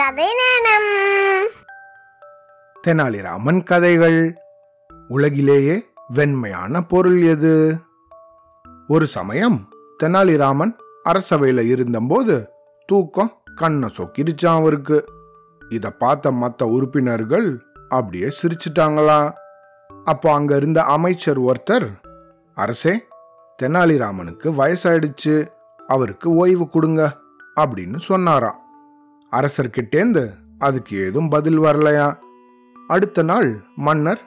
கதை நேரம் தெனாலிராமன் கதைகள். உலகிலேயே வெண்மையான பொருள் எது? ஒரு சமயம் தெனாலிராமன் அரசவையில இருந்தபோது தூக்கம் கண்ணை சொக்கிருச்சான் அவருக்கு. இத பார்த்த மற்ற உறுப்பினர்கள் அப்படியே சிரிச்சிட்டாங்களா? அப்போ அங்க இருந்த அமைச்சர் ஒருத்தர் அரசே தெனாலிராமனுக்கு வயசாயிடுச்சு அவருக்கு ஓய்வு கொடுங்க அப்படின்னு சொன்னாராம். அரசர்கிட்டேந்து அதுக்கு ஏதும் பதில் வரலையா? அடுத்த நாள் மன்னர்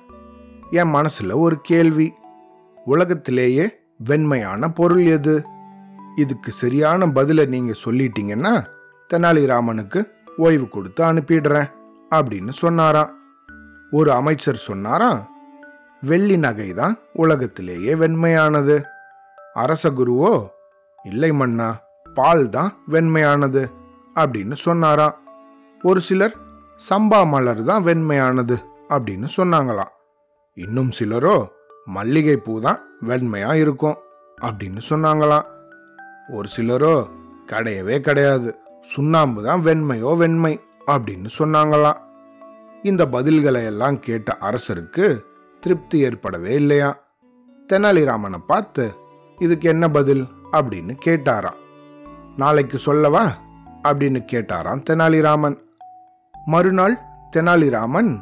என் மனசுல ஒரு கேள்வி. உலகத்திலேயே வெண்மையான பொருள் எது? இதுக்கு சரியான பதிலை நீங்க சொல்லிட்டீங்கன்னா தெனாலிராமனுக்கு ஓய்வு கொடுத்து அனுப்பிடுறேன் அப்படின்னு சொன்னாராம். ஒரு அமைச்சர் சொன்னாராம் வெள்ளி நகை தான் உலகத்திலேயே வெண்மையானது. அரச குருவோ இல்லை மன்னா பால் தான் வெண்மையானது. அப்படின்னு சொன்னாராம். ஒரு சிலர் சம்பா மலர் தான் வெண்மையானது அப்படின்னு சொன்னாங்களாம். இன்னும் சிலரோ மல்லிகை பூ தான் வெண்மையா இருக்கும் அப்படின்னு சொன்னாங்களாம். ஒரு சிலரோ கிடையவே கிடையாது சுண்ணாம்பு தான் வெண்மையோ வெண்மை அப்படின்னு சொன்னாங்களாம். இந்த பதில்களை எல்லாம் கேட்ட அரசருக்கு திருப்தி ஏற்படவே இல்லையா தெனாலிராமனை பார்த்து இதுக்கு என்ன பதில்? அப்படின்னு கேட்டாராம். நாளைக்கு சொல்லவா? அப்படின்னு கேட்டாராம் தெனாலிராமன். மறுநாள் தெனாலிராமன்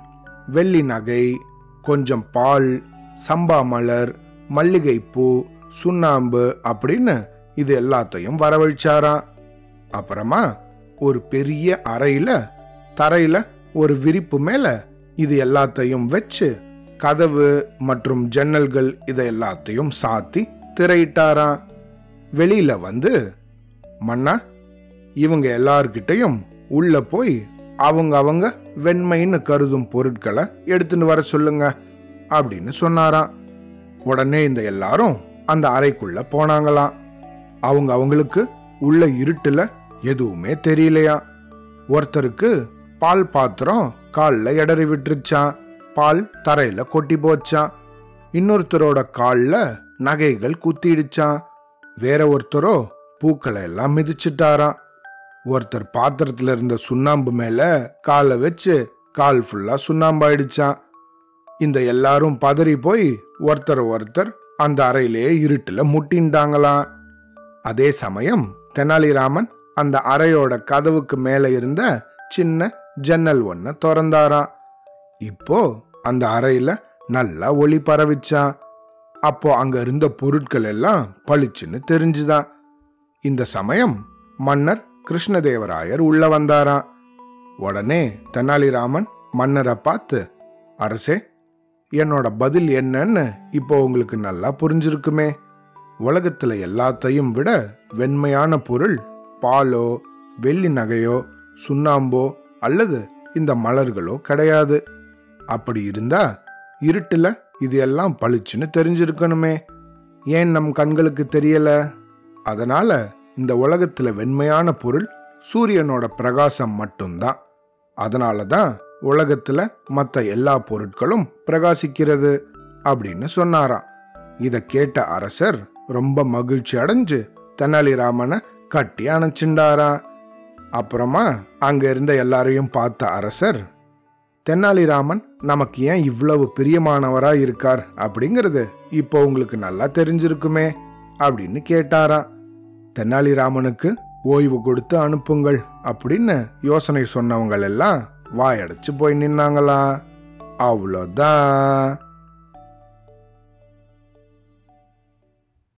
வெள்ளி நகை கொஞ்சம் பால் சம்பா மலர் மல்லிகைப்பூ சுண்ணாம்பு அப்படின்னு இது எல்லாத்தையும் வரவழிச்சாராம். அப்புறமா ஒரு பெரிய அறையில தரையில ஒரு விரிப்பு மேல இது எல்லாத்தையும் வச்சு கதவு மற்றும் ஜன்னல்கள் இதை எல்லாத்தையும் சாத்தி திரையிட்டாராம். வெளியில வந்து மன்னா இவங்க எல்லார்கிட்டையும் உள்ள போய் அவங்க அவங்க வெண்மைன்னு கருதும் பொருட்களை எடுத்துன்னு வர சொல்லுங்க அப்படின்னு சொன்னாராம். உடனே இந்த எல்லாரும் அந்த அறைக்குள்ள போனாங்களாம். அவங்க அவங்களுக்கு உள்ள இருட்டுல எதுவுமே தெரியலையா ஒருத்தருக்கு பால் பாத்திரம் காலில் இடறி விட்டுருச்சான் பால் தரையில கொட்டி போச்சான் இன்னொருத்தரோட காலில் நகைகள் குத்திடுச்சான் வேற ஒருத்தரோ பூக்களை எல்லாம் மிதிச்சிட்டாராம். ஒருத்தர் பாத்திரத்துல இருந்த சுண்ணாம்பு மேல காலை வச்சு கால் ஃபுல்லா சுண்ணாம்பாயிடுச்சான். இந்த எல்லாரும் பதறி போய் ஒருத்தர் ஒருத்தர் அந்த அறையிலேயே இருட்டுல முட்டின்ட்டாங்களாம் அதே சமயம் தெனாலிராமன் அந்த அறையோட கதவுக்கு மேல இருந்த சின்ன ஜன்னல் ஒன்ன திறந்தாராம். இப்போ அந்த அறையில நல்லா ஒளி பரவிச்சான். அப்போ அங்க இருந்த பொருட்கள் எல்லாம் பளிச்சுன்னு தெரிஞ்சுதான். இந்த சமயம் மன்னர் கிருஷ்ணதேவராயர் உள்ள வந்தாராம். உடனே தெனாலிராமன் மன்னரை பார்த்து அரசே என்னோட பதில் என்னன்னு இப்போ உங்களுக்கு நல்லா புரிஞ்சிருக்குமே. உலகத்துல எல்லாத்தையும் விட வெண்மையான பொருள் பாலோ வெள்ளி நகையோ சுண்ணாம்போ அல்லது இந்த மலர்களோ கிடையாது. அப்படி இருந்தா இருட்டுல இது எல்லாம் பளிச்சுன்னு தெரிஞ்சிருக்கணுமே. ஏன் நம் கண்களுக்கு தெரியல? அதனால இந்த உலகத்தில் வெண்மையான பொருள் சூரியனோட பிரகாசம் மட்டும்தான். அதனால தான் உலகத்தில் மற்ற எல்லா பொருட்களும் பிரகாசிக்கிறது அப்படின்னு சொன்னாராம். இதை கேட்ட அரசர் ரொம்ப மகிழ்ச்சி அடைஞ்சு தெனாலிராமனை கட்டி அணைச்சிண்டாரா அப்புறமா அங்க இருந்த எல்லாரையும் பார்த்த அரசர் தெனாலிராமன் நமக்கு ஏன் இவ்வளவு பிரியமானவரா இருக்கார்? அப்படிங்கிறது இப்போ உங்களுக்கு நல்லா தெரிஞ்சிருக்குமே அப்படின்னு கேட்டாராம். தெனாலிராமனுக்கு ஓய்வு கொடுத்து அனுப்புங்கள் அப்படின்னு யோசனை சொன்னவங்க எல்லாம் வாயடைச்சு போய் நின்னாங்களா? அவ்வளோதான்.